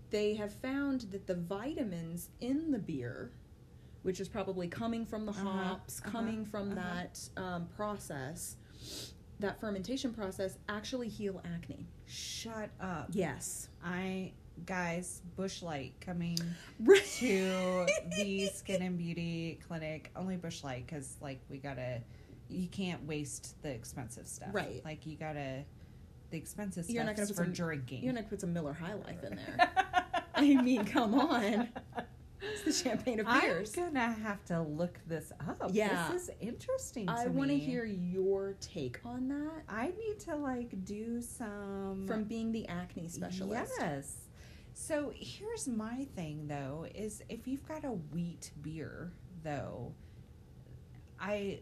[SPEAKER 2] they have found that the vitamins in the beer, which is probably coming from the
[SPEAKER 1] Uh-huh,
[SPEAKER 2] hops,
[SPEAKER 1] uh-huh,
[SPEAKER 2] coming from
[SPEAKER 1] uh-huh.
[SPEAKER 2] that um, process, that fermentation process, actually heal acne.
[SPEAKER 1] Shut up.
[SPEAKER 2] Yes.
[SPEAKER 1] I guys, Busch Light coming
[SPEAKER 2] Right.
[SPEAKER 1] to the Skin and Beauty clinic. Only Busch Light because like we gotta. You can't waste the expensive stuff.
[SPEAKER 2] Right.
[SPEAKER 1] Like you gotta. The expensive
[SPEAKER 2] You're not gonna
[SPEAKER 1] for
[SPEAKER 2] put some-
[SPEAKER 1] drinking.
[SPEAKER 2] You're not gonna put some Miller High Life in there. I mean, come on. It's the champagne of beers.
[SPEAKER 1] I'm gonna have to look this up.
[SPEAKER 2] Yeah.
[SPEAKER 1] this is interesting.
[SPEAKER 2] I
[SPEAKER 1] want
[SPEAKER 2] want to hear your take on that
[SPEAKER 1] I need to like do some
[SPEAKER 2] from being the acne specialist.
[SPEAKER 1] Yes. So here's my thing though is if you've got a wheat beer though, I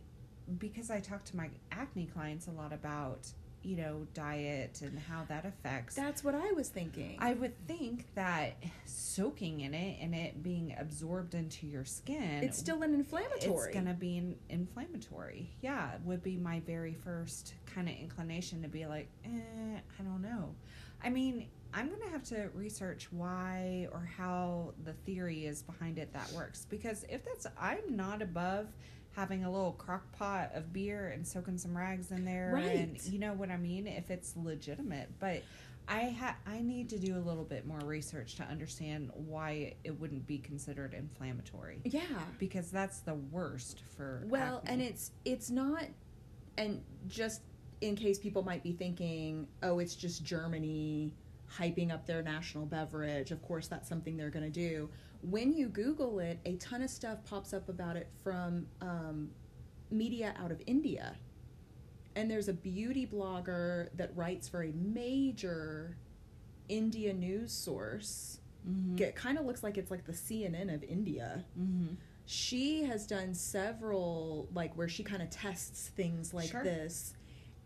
[SPEAKER 1] because I talk to my acne clients a lot about you know diet and how that affects.
[SPEAKER 2] That's what I was thinking.
[SPEAKER 1] I would think that soaking in it and it being absorbed into your skin,
[SPEAKER 2] it's still an inflammatory.
[SPEAKER 1] it's gonna be an inflammatory. Yeah, would be my very first kind of inclination to be like, eh, I don't know. I mean, I'm gonna have to research why or how the theory is behind it that works because if that's, I'm not above having a little crock pot of beer and soaking some rags in there and you know what I mean if it's legitimate, but. I ha- I need to do a little bit more research to understand why it wouldn't be considered inflammatory
[SPEAKER 2] yeah.
[SPEAKER 1] because that's the worst for
[SPEAKER 2] Well,
[SPEAKER 1] acne.
[SPEAKER 2] and it's it's not and just in case people might be thinking, "Oh, it's just Germany hyping up their national beverage." Of course, that's something they're going to do. When you Google it, a ton of stuff pops up about it from um, media out of India. And there's a beauty blogger that writes for a major India news source.
[SPEAKER 1] Mhm.
[SPEAKER 2] It kind of looks like it's like the CNN of India
[SPEAKER 1] Mhm.
[SPEAKER 2] she has done several like where she kind of tests things like
[SPEAKER 1] Sure.
[SPEAKER 2] this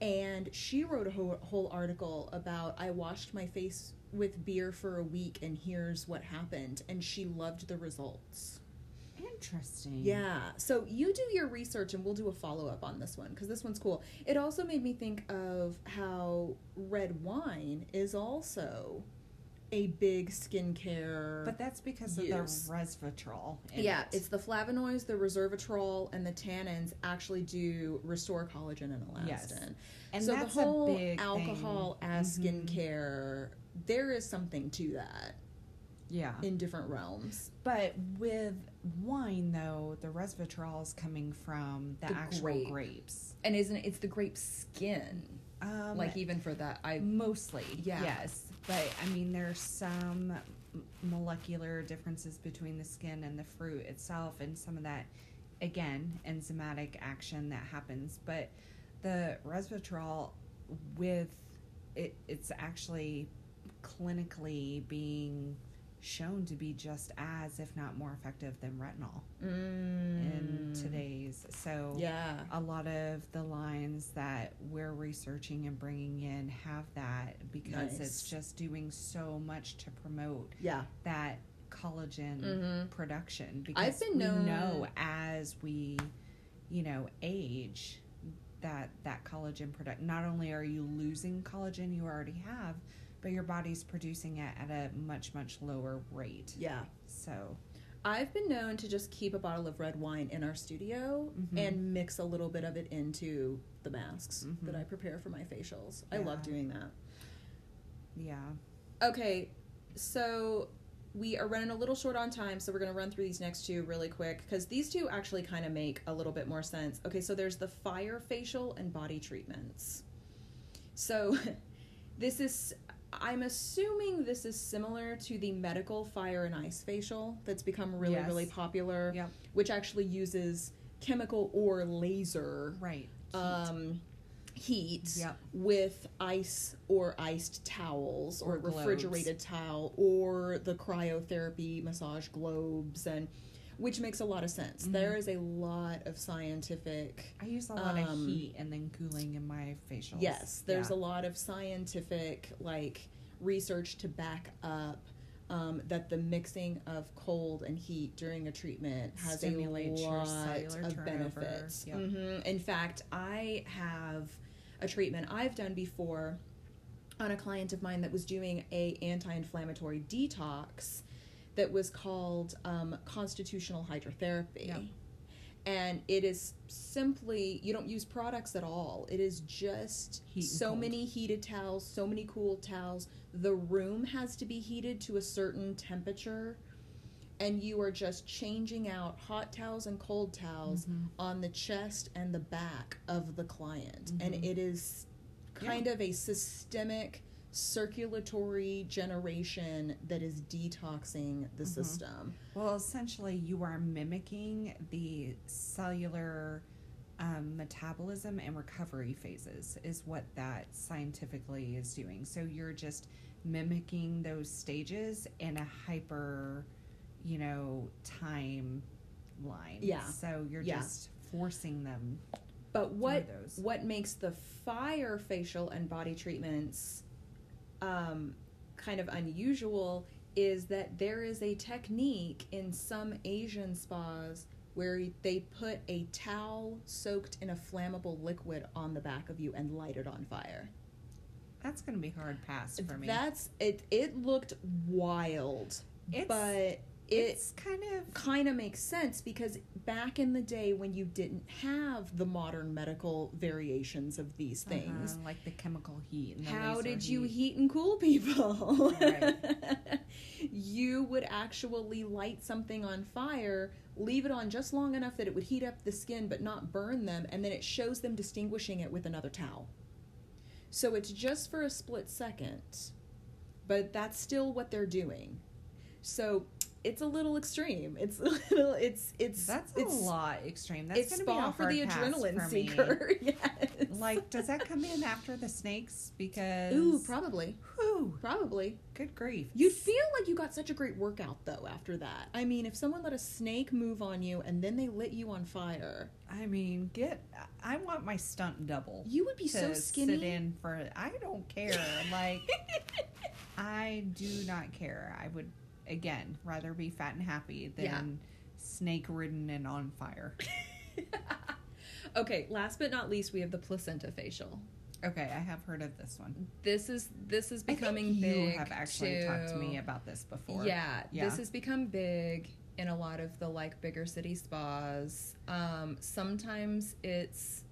[SPEAKER 2] and she wrote a whole, whole article about i washed my face with beer for a week and here's what happened and she loved the results
[SPEAKER 1] Interesting.
[SPEAKER 2] yeah so you do your research and we'll do a follow-up on this one because this one's cool it also made me think of how red wine is also a big skincare.
[SPEAKER 1] But that's because
[SPEAKER 2] use.
[SPEAKER 1] of the resveratrol.
[SPEAKER 2] yeah,
[SPEAKER 1] it.
[SPEAKER 2] it's the flavonoids, the resveratrol, and the tannins actually do restore collagen and elastin.
[SPEAKER 1] Yes. and
[SPEAKER 2] so
[SPEAKER 1] that's
[SPEAKER 2] the whole
[SPEAKER 1] a big
[SPEAKER 2] alcohol
[SPEAKER 1] thing.
[SPEAKER 2] as
[SPEAKER 1] Mhm.
[SPEAKER 2] skincare, there is something to that
[SPEAKER 1] Yeah,
[SPEAKER 2] in different realms.
[SPEAKER 1] but with wine though, the resveratrol is coming from the,
[SPEAKER 2] The
[SPEAKER 1] actual
[SPEAKER 2] grape.
[SPEAKER 1] grapes.
[SPEAKER 2] And isn't it, it's the grape skin?
[SPEAKER 1] Um,
[SPEAKER 2] like even for that, I
[SPEAKER 1] mostly,
[SPEAKER 2] Yeah.
[SPEAKER 1] yes. But I mean, there's some molecular differences between the skin and the fruit itself, and some of that, again, enzymatic action that happens. But the resveratrol, with it, it's actually clinically being shown to be just as, if not more effective than retinol in today's. So
[SPEAKER 2] Mm. Yeah.
[SPEAKER 1] a lot of the lines that we're researching and bringing in have that because
[SPEAKER 2] Nice.
[SPEAKER 1] it's just doing so much to promote
[SPEAKER 2] Yeah.
[SPEAKER 1] that collagen
[SPEAKER 2] Mhm.
[SPEAKER 1] production because
[SPEAKER 2] I've been
[SPEAKER 1] we
[SPEAKER 2] known-
[SPEAKER 1] know as we you know age that that collagen product not only are you losing collagen you already have but your body's producing it at a much much lower rate
[SPEAKER 2] Yeah.
[SPEAKER 1] so
[SPEAKER 2] I've been known to just keep a bottle of red wine in our studio
[SPEAKER 1] Mhm.
[SPEAKER 2] and mix a little bit of it into the masks
[SPEAKER 1] Mhm.
[SPEAKER 2] that I prepare for my facials. I love doing that.
[SPEAKER 1] yeah
[SPEAKER 2] Okay, so we are running a little short on time, so we're going to run through these next two really quick because these two actually kind of make a little bit more sense. Okay, so there's the fire facial and body treatments. So this is, I'm assuming this is similar to the medical fire and ice facial that's become really,
[SPEAKER 1] Yes.
[SPEAKER 2] really popular,
[SPEAKER 1] Yep.
[SPEAKER 2] which actually uses chemical or laser
[SPEAKER 1] right Heat.
[SPEAKER 2] um, heat
[SPEAKER 1] Yep.
[SPEAKER 2] with ice or iced towels or,
[SPEAKER 1] Or
[SPEAKER 2] refrigerated towel or the cryotherapy massage globes and which makes a lot of sense.
[SPEAKER 1] Mhm.
[SPEAKER 2] There is a lot of scientific
[SPEAKER 1] I use a lot
[SPEAKER 2] Um,
[SPEAKER 1] of heat and then cooling in my facials.
[SPEAKER 2] Yes, there's
[SPEAKER 1] Yeah.
[SPEAKER 2] a lot of scientific like research to back up um, that the mixing of cold and heat during a treatment has
[SPEAKER 1] Stimulates
[SPEAKER 2] a lot of
[SPEAKER 1] turnover.
[SPEAKER 2] benefits.
[SPEAKER 1] Yep.
[SPEAKER 2] hmm In fact, I have a treatment I've done before on a client of mine that was doing a anti-inflammatory detox that was called um, constitutional hydrotherapy
[SPEAKER 1] Yep.
[SPEAKER 2] and it is simply you don't use products at all it is just so
[SPEAKER 1] cold.
[SPEAKER 2] many heated towels so many cool towels the room has to be heated to a certain temperature and you are just changing out hot towels and cold towels
[SPEAKER 1] Mhm.
[SPEAKER 2] on the chest and the back of the client and
[SPEAKER 1] Mhm.
[SPEAKER 2] it is kind of a systemic circulatory generation that is detoxing the
[SPEAKER 1] Mhm.
[SPEAKER 2] system
[SPEAKER 1] Well, essentially, you are mimicking the cellular um, metabolism and recovery phases, is what that scientifically is doing. So you're just mimicking those stages in a hyper, you know, time line.
[SPEAKER 2] Yeah.
[SPEAKER 1] So you're
[SPEAKER 2] Yeah.
[SPEAKER 1] just forcing them.
[SPEAKER 2] But what
[SPEAKER 1] those.
[SPEAKER 2] what makes the fire facial and body treatments um, kind of unusual is that there is a technique in some Asian spas where they put a towel soaked in a flammable liquid on the back of you and light it on fire.
[SPEAKER 1] That's going to be hard pass for me.
[SPEAKER 2] That's it. It looked wild,
[SPEAKER 1] It's-
[SPEAKER 2] but it
[SPEAKER 1] it's kind of
[SPEAKER 2] kind of makes sense because back in the day when you didn't have the modern medical variations of these things,
[SPEAKER 1] uh-huh, like the chemical heat. And the
[SPEAKER 2] how did you
[SPEAKER 1] heat.
[SPEAKER 2] heat and cool people?
[SPEAKER 1] Right.
[SPEAKER 2] you would actually light something on fire, leave it on just long enough that it would heat up the skin but not burn them, and then it shows them distinguishing it with another towel. So it's just for a split second, but that's still what they're doing. So it's a little extreme. It's a little. It's it's
[SPEAKER 1] That's a
[SPEAKER 2] it's,
[SPEAKER 1] lot extreme. That's
[SPEAKER 2] it's
[SPEAKER 1] going to be a
[SPEAKER 2] spa for the adrenaline
[SPEAKER 1] for
[SPEAKER 2] seeker. yes.
[SPEAKER 1] Like, does that come in after the snakes? Because
[SPEAKER 2] Ooh, probably,
[SPEAKER 1] whew,
[SPEAKER 2] probably.
[SPEAKER 1] good grief.
[SPEAKER 2] You'd feel like you got such a great workout though after that. I mean, if someone let a snake move on you and then they lit you on fire,
[SPEAKER 1] I mean, get. I want my stunt double.
[SPEAKER 2] you would be so skinny.
[SPEAKER 1] sit in for. I don't care. like, I do not care. I would again rather be fat and happy than
[SPEAKER 2] Yeah.
[SPEAKER 1] snake ridden and on fire.
[SPEAKER 2] okay, last but not least, we have the placenta facial.
[SPEAKER 1] Okay, I have heard of this one.
[SPEAKER 2] This is this is
[SPEAKER 1] I think
[SPEAKER 2] becoming
[SPEAKER 1] you
[SPEAKER 2] big.
[SPEAKER 1] have actually talked to me about this before.
[SPEAKER 2] Yeah,
[SPEAKER 1] Yeah.
[SPEAKER 2] this has become big in a lot of the like bigger city spas. Um, sometimes it's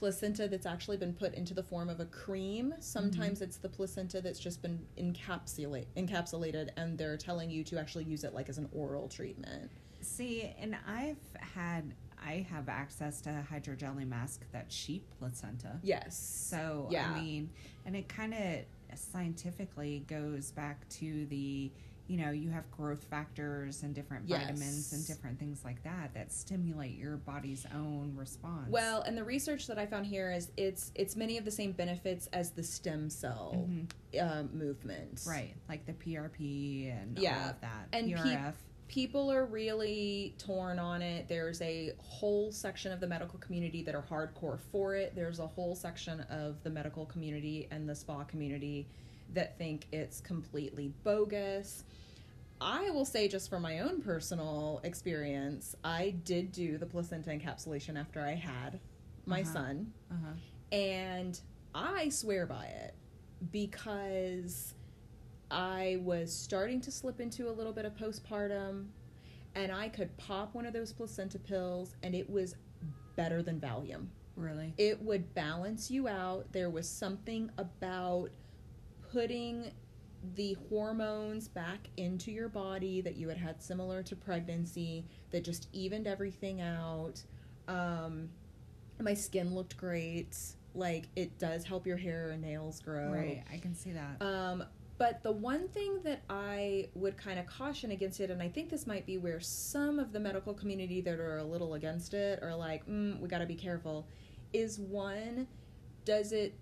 [SPEAKER 2] placenta that's actually been put into the form of a cream. Sometimes mm-hmm. it's the placenta that's just been encapsulate encapsulated, and they're telling you to actually use it like as an oral treatment.
[SPEAKER 1] See, and I've had I have access to a hydrogelly mask that's sheep placenta.
[SPEAKER 2] Yes.
[SPEAKER 1] So
[SPEAKER 2] Yeah.
[SPEAKER 1] I mean, and it kind of scientifically goes back to the you know you have growth factors and different vitamins and different things like that that stimulate your body's own response.
[SPEAKER 2] Well, and the research that I found here is it's it's many of the same benefits as the stem cell
[SPEAKER 1] Mhm.
[SPEAKER 2] uh, movement.
[SPEAKER 1] right, like the PRP and all
[SPEAKER 2] Yeah.
[SPEAKER 1] of that.
[SPEAKER 2] And pe-
[SPEAKER 1] PRF.
[SPEAKER 2] People are really torn on it. There's a whole section of the medical community that are hardcore for it. There's a whole section of the medical community and the spa community that think it's completely bogus. I will say, just from my own personal experience, I did do the placenta encapsulation after I had my
[SPEAKER 1] Uh-huh.
[SPEAKER 2] son,
[SPEAKER 1] uh-huh.
[SPEAKER 2] and I swear by it because I was starting to slip into a little bit of postpartum, and I could pop one of those placenta pills, and it was better than Valium.
[SPEAKER 1] Really?
[SPEAKER 2] It would balance you out. There was something about putting the hormones back into your body that you had had similar to pregnancy that just evened everything out. Um, my skin looked great. Like it does help your hair and nails grow.
[SPEAKER 1] Right, I can see that.
[SPEAKER 2] Um, but the one thing that I would kind of caution against it, and I think this might be where some of the medical community that are a little against it are like, mm, we got to be careful, is one, does it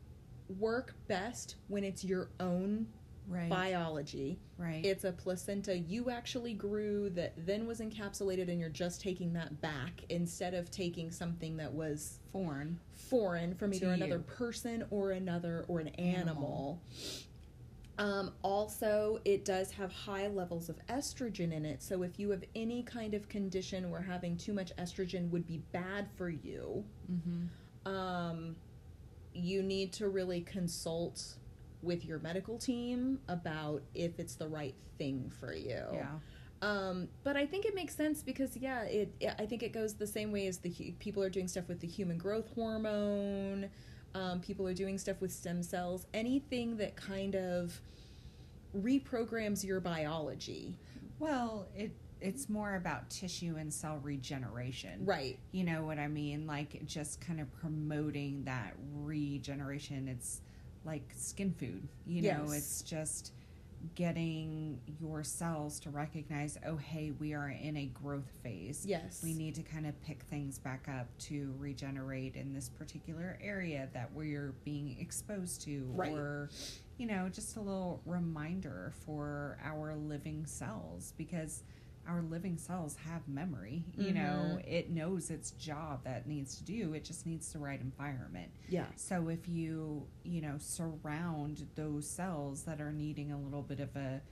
[SPEAKER 2] work best when it's your own
[SPEAKER 1] right.
[SPEAKER 2] biology?
[SPEAKER 1] right.
[SPEAKER 2] It's a placenta you actually grew that then was encapsulated, and you're just taking that back instead of taking something that was
[SPEAKER 1] foreign.
[SPEAKER 2] foreign from either
[SPEAKER 1] To
[SPEAKER 2] another
[SPEAKER 1] you.
[SPEAKER 2] person or another or an
[SPEAKER 1] Animal.
[SPEAKER 2] animal. Um, also, it does have high levels of estrogen in it. So, if you have any kind of condition where having too much estrogen would be bad for you,
[SPEAKER 1] Mm-hmm.
[SPEAKER 2] um, you need to really consult with your medical team about if it's the right thing for you.
[SPEAKER 1] Yeah.
[SPEAKER 2] Um, but I think it makes sense because yeah, it, it I think it goes the same way as the people are doing stuff with the human growth hormone. Um, people are doing stuff with stem cells. Anything that kind of reprograms your biology.
[SPEAKER 1] Well, it it's more about tissue and cell regeneration.
[SPEAKER 2] Right.
[SPEAKER 1] You know what I mean? Like just kind of promoting that regeneration. It's like skin food. You know,
[SPEAKER 2] Yes.
[SPEAKER 1] it's just getting your cells to recognize, oh hey, we are in a growth phase.
[SPEAKER 2] Yes.
[SPEAKER 1] We need to kind of pick things back up to regenerate in this particular area that we're being exposed to
[SPEAKER 2] Right.
[SPEAKER 1] or you know, just a little reminder for our living cells because our living cells have memory. You know,
[SPEAKER 2] Mhm.
[SPEAKER 1] it knows its job that needs to do. It just needs the right environment.
[SPEAKER 2] Yeah.
[SPEAKER 1] So if you, you know, surround those cells that are needing a little bit of a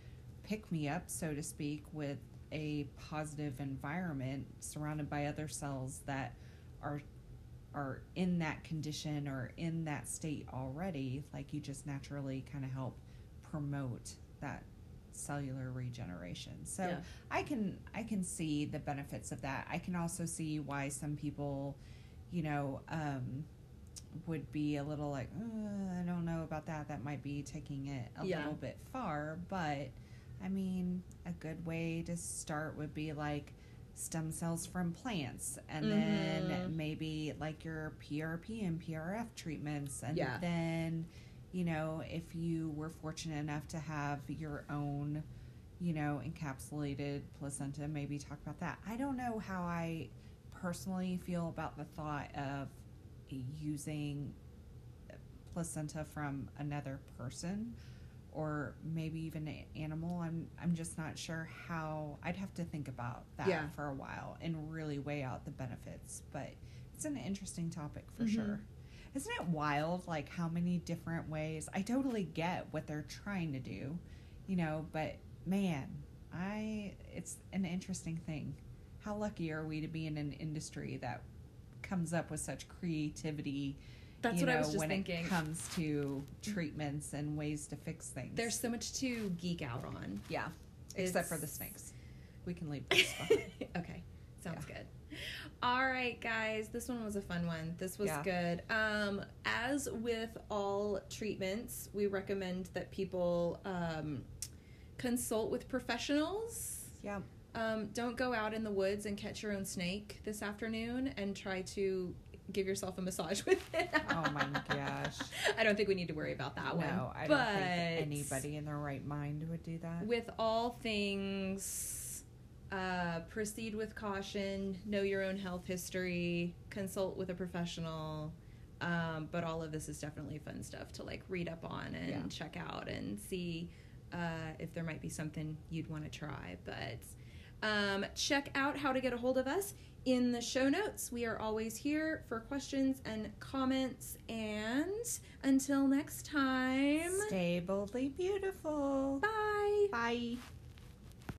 [SPEAKER 1] pick me up, so to speak, with a positive environment surrounded by other cells that are are in that condition or in that state already, like you just naturally kind of help promote that cellular regeneration. So
[SPEAKER 2] Yeah.
[SPEAKER 1] I can I can see the benefits of that. I can also see why some people, you know, um, would be a little like, "Uh, I don't know about that. That might be taking it a
[SPEAKER 2] Yeah.
[SPEAKER 1] little bit far. But I mean, a good way to start would be like stem cells from plants, and then
[SPEAKER 2] Mhm.
[SPEAKER 1] maybe like your PRP and PRF treatments, and
[SPEAKER 2] Yeah.
[SPEAKER 1] then you know, if you were fortunate enough to have your own, you know, encapsulated placenta, maybe talk about that. I don't know how I personally feel about the thought of using placenta from another person or maybe even an animal. I'm I'm just not sure how I'd have to think about that
[SPEAKER 2] Yeah.
[SPEAKER 1] for a while and really weigh out the benefits, but it's an interesting topic for
[SPEAKER 2] Mhm.
[SPEAKER 1] sure. Isn't it wild like how many different ways I totally get what they're trying to do, you know, but man, I it's an interesting thing. How lucky are we to be in an industry that comes up with such creativity,
[SPEAKER 2] That's
[SPEAKER 1] you
[SPEAKER 2] what I
[SPEAKER 1] know,
[SPEAKER 2] was just
[SPEAKER 1] when
[SPEAKER 2] thinking.
[SPEAKER 1] it comes to treatments and ways to fix things.
[SPEAKER 2] There's so much to geek out on.
[SPEAKER 1] yeah, except for the snakes. We can leave
[SPEAKER 2] okay, sounds good. All right, guys, this one was a fun one. This was
[SPEAKER 1] Yeah.
[SPEAKER 2] good. Um, as with all treatments, we recommend that people um, consult with professionals.
[SPEAKER 1] Yeah,
[SPEAKER 2] Um, don't go out in the woods and catch your own snake this afternoon and try to give yourself a massage with it.
[SPEAKER 1] Oh my gosh.
[SPEAKER 2] I don't think we need to worry about that one.
[SPEAKER 1] no, I
[SPEAKER 2] but
[SPEAKER 1] don't think anybody in their right mind would do that.
[SPEAKER 2] with all things, uh, proceed with caution, know your own health history, consult with a professional. Um, but all of this is definitely fun stuff to like read up on and
[SPEAKER 1] Yeah.
[SPEAKER 2] check out and see uh, if there might be something you'd want to try. But um, check out how to get a hold of us in the show notes. We are always here for questions and comments. And until next time,
[SPEAKER 1] Stay boldly beautiful.
[SPEAKER 2] bye.
[SPEAKER 1] Bye.